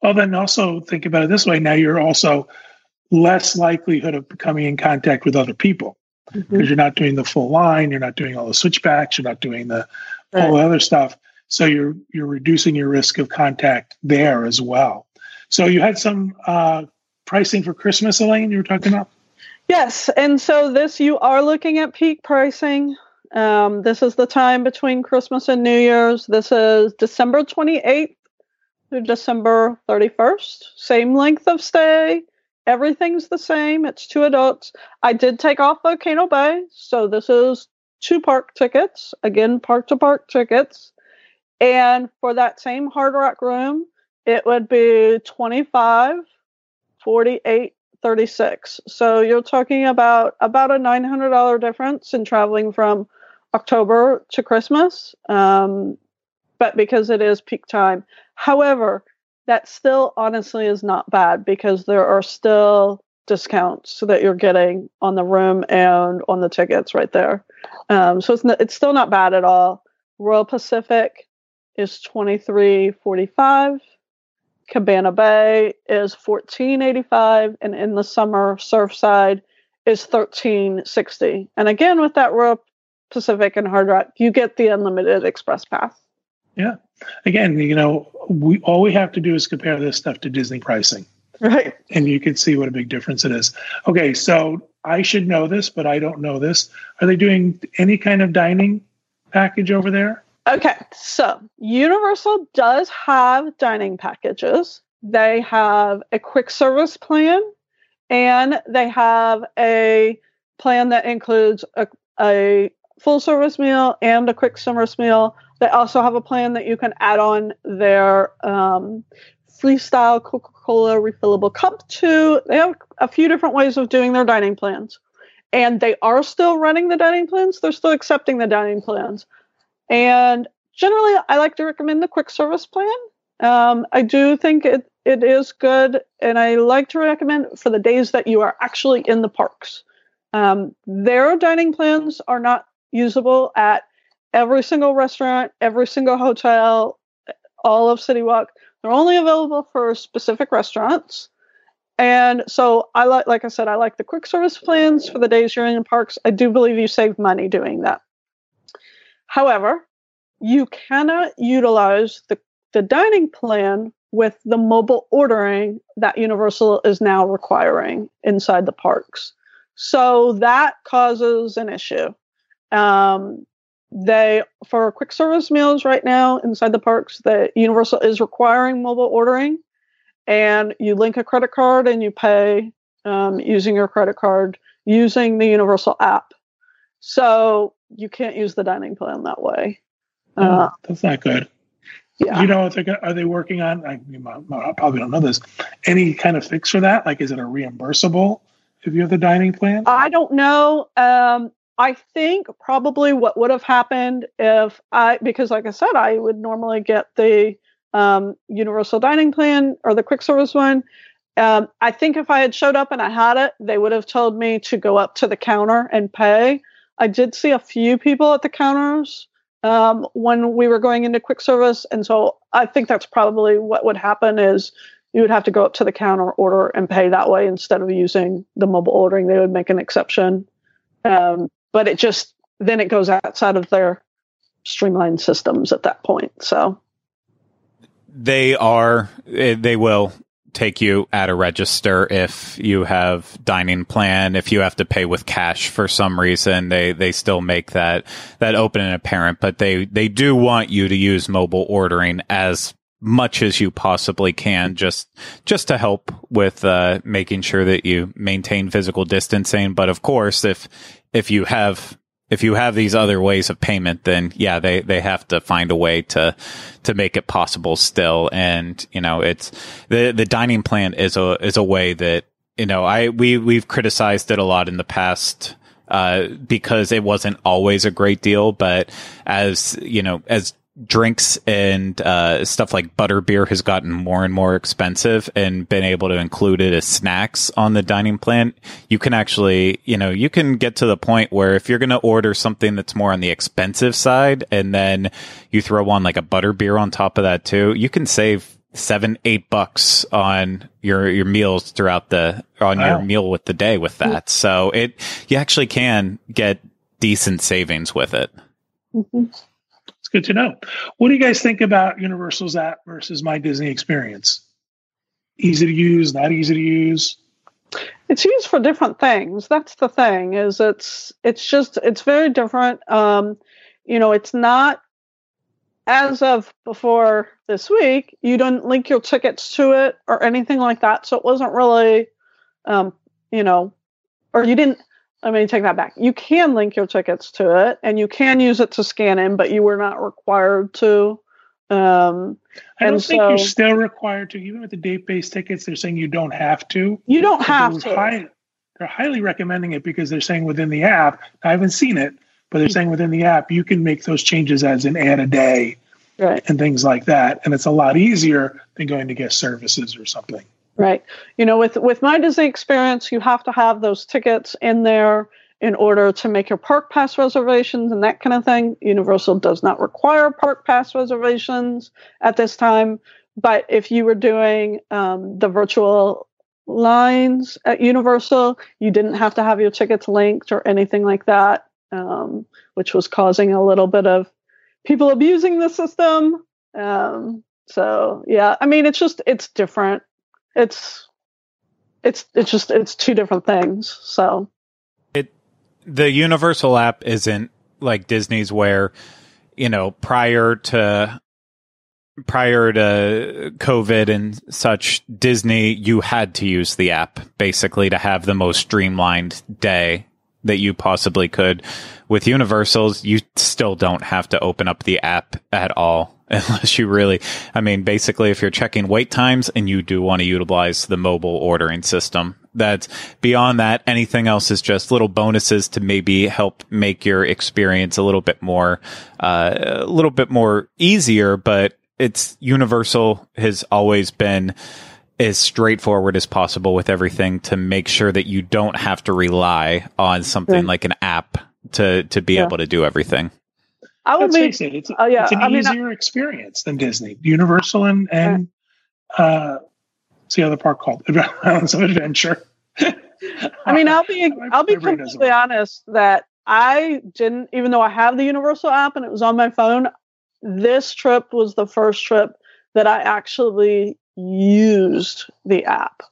Well, then also think about it this way. Now you're also less likelihood of coming in contact with other people because mm-hmm. you're not doing the full line, you're not doing all the switchbacks, you're not doing the right. all the other stuff. So you're you're reducing your risk of contact there as well. So you had some uh, pricing for Christmas, Elaine. You were talking about. Yes, and so this you are looking at peak pricing. Um, this is the time between Christmas and New Year's. This is December 28th to December 31st. Same length of stay. Everything's the same. It's two adults. I did take off Volcano Bay, so this is two park tickets. Again, park to park tickets. And for that same Hard Rock room, it would be 25, 48, 36. So you're talking about about a $900 difference in traveling from October to Christmas. Um, but because it is peak time. However, that still honestly is not bad because there are still discounts that you're getting on the room and on the tickets right there. Um, so it's, it's still not bad at all. Royal Pacific is 2345 Cabana Bay is 1485 and Endless Summer Surfside is 1360. And again with that Royal Pacific and Hard Rock, you get the unlimited express pass. Yeah. Again, you know, we all we have to do is compare this stuff to Disney pricing. Right. And you can see what a big difference it is. Okay, so I should know this, but I don't know this. Are they doing any kind of dining package over there? Okay, so Universal does have dining packages. They have a quick service plan and they have a plan that includes a, a full service meal and a quick service meal. They also have a plan that you can add on their um, freestyle Coca Cola refillable cup to. They have a few different ways of doing their dining plans. And they are still running the dining plans, they're still accepting the dining plans. And generally, I like to recommend the quick service plan. Um, I do think it, it is good, and I like to recommend for the days that you are actually in the parks. Um, their dining plans are not usable at every single restaurant, every single hotel, all of City Walk. They're only available for specific restaurants. And so I like like I said, I like the quick service plans for the days you're in the parks. I do believe you save money doing that. However, you cannot utilize the, the dining plan with the mobile ordering that Universal is now requiring inside the parks. So that causes an issue. Um, they for quick service meals right now inside the parks, the Universal is requiring mobile ordering, and you link a credit card and you pay um, using your credit card using the Universal app. So you can't use the dining plan that way. Oh, uh, that's not good. Yeah. You know, are they working on? I, I probably don't know this. Any kind of fix for that? Like, is it a reimbursable if you have the dining plan? I don't know. Um, I think probably what would have happened if I, because like I said, I would normally get the um, universal dining plan or the quick service one. Um, I think if I had showed up and I had it, they would have told me to go up to the counter and pay. I did see a few people at the counters um, when we were going into quick service, and so I think that's probably what would happen is you would have to go up to the counter, order, and pay that way instead of using the mobile ordering. They would make an exception, um, but it just then it goes outside of their streamlined systems at that point. So they are eh, they will take you at a register if you have dining plan. If you have to pay with cash for some reason, they, they still make that, that open and apparent, but they, they do want you to use mobile ordering as much as you possibly can just just to help with uh, making sure that you maintain physical distancing but of course if if you have if you have these other ways of payment, then yeah, they, they have to find a way to, to make it possible still. And, you know, it's the, the dining plan is a, is a way that, you know, I, we, we've criticized it a lot in the past, uh, because it wasn't always a great deal. But as, you know, as drinks and uh, stuff like butter beer has gotten more and more expensive and been able to include it as snacks on the dining plan. You can actually you know you can get to the point where if you're going to order something that's more on the expensive side and then you throw on like a butter beer on top of that too you can save seven eight bucks on your your meals throughout the on wow. your meal with the day with that. So it you actually can get decent savings with it. Mm-hmm good to know. What do you guys think about Universal's app versus My Disney Experience? Easy to use, not easy to use? it's used for different things. That's the thing is it's it's just it's very different. Um, you know, it's not as of before this week. You didn't link your tickets to it or anything like that, so it wasn't really, um, you know, or you didn't. Let me take that back. You can link your tickets to it, and you can use it to scan in, but you were not required to. Um, I don't think so, you're still required to, even with the date based tickets. They're saying you don't have to. You don't have to. High, they're highly recommending it because they're saying within the app. I haven't seen it, but they're saying within the app you can make those changes as an add a day, right. and things like that, and it's a lot easier than going to guest services or something. Right. You know, with with my Disney experience, you have to have those tickets in there in order to make your park pass reservations and that kind of thing. Universal does not require park pass reservations at this time. But if you were doing um, the virtual lines at Universal, you didn't have to have your tickets linked or anything like that, um, which was causing a little bit of people abusing the system. Um, so yeah, I mean, it's just it's different. It's it's it's just it's two different things. So it the Universal app isn't like Disney's where, you know, prior to prior to COVID and such, Disney, you had to use the app basically to have the most streamlined day that you possibly could. With Universals, you still don't have to open up the app at all unless you really, I mean, basically, if you're checking wait times and you do want to utilize the mobile ordering system, that beyond that, anything else is just little bonuses to maybe help make your experience a little bit more, uh, a little bit more easier. But it's universal has always been as straightforward as possible with everything to make sure that you don't have to rely on something yeah. like an app to to be yeah. able to do everything. I would Let's face it, it's, uh, yeah, it's an I easier mean, experience than Disney, Universal, and and uh, what's the other park called? Islands of Adventure. I mean, I'll be I'll be completely honest that I didn't, even though I have the Universal app and it was on my phone. This trip was the first trip that I actually used the app.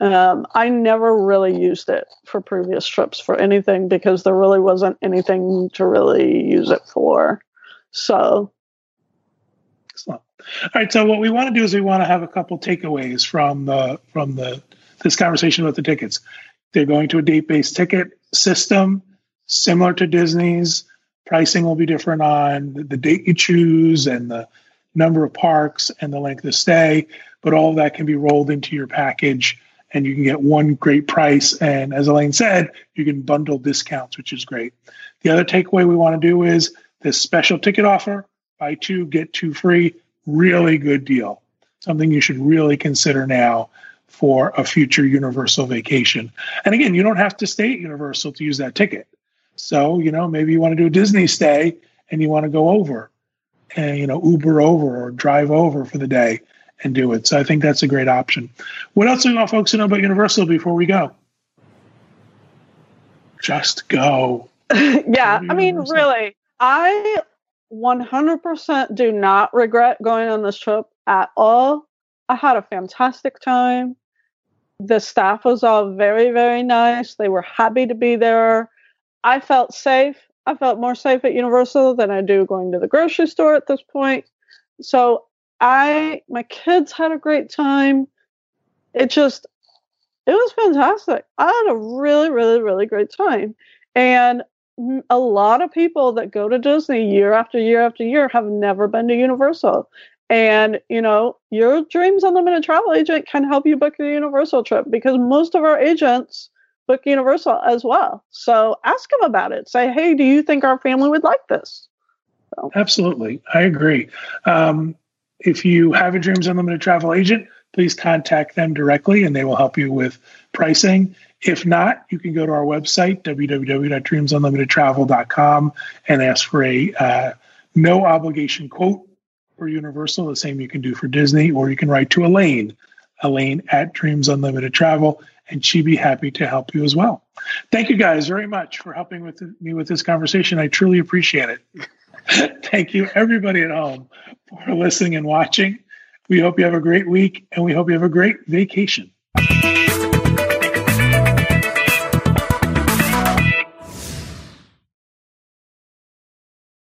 Um, I never really used it for previous trips for anything because there really wasn't anything to really use it for. So, excellent. All right. So what we want to do is we want to have a couple takeaways from the from the this conversation about the tickets. They're going to a date based ticket system similar to Disney's. Pricing will be different on the date you choose and the number of parks and the length of stay, but all that can be rolled into your package and you can get one great price. And as Elaine said, you can bundle discounts, which is great. The other takeaway we want to do is this special ticket offer buy two, get two free. Really good deal. Something you should really consider now for a future Universal vacation. And again, you don't have to stay at Universal to use that ticket. So, you know, maybe you want to do a Disney stay and you want to go over and, you know, Uber over or drive over for the day and do it. So I think that's a great option. What else do you want folks to know about Universal before we go? Just go. yeah, I mean, really, I 100% do not regret going on this trip at all. I had a fantastic time. The staff was all very, very nice. They were happy to be there. I felt safe. I felt more safe at Universal than I do going to the grocery store at this point. So I my kids had a great time. It just it was fantastic. I had a really, really, really great time. And a lot of people that go to Disney year after year after year have never been to Universal. And, you know, your Dreams Unlimited travel agent can help you book your Universal trip because most of our agents book Universal as well. So ask them about it. Say, hey, do you think our family would like this? So. Absolutely. I agree. Um, if you have a Dreams Unlimited travel agent, please contact them directly and they will help you with pricing. If not, you can go to our website, www.dreamsunlimitedtravel.com, and ask for a uh, no obligation quote for Universal, the same you can do for Disney, or you can write to Elaine, Elaine at Dreams Unlimited Travel, and she'd be happy to help you as well. Thank you guys very much for helping with me with this conversation. I truly appreciate it. Thank you, everybody at home, for listening and watching. We hope you have a great week and we hope you have a great vacation.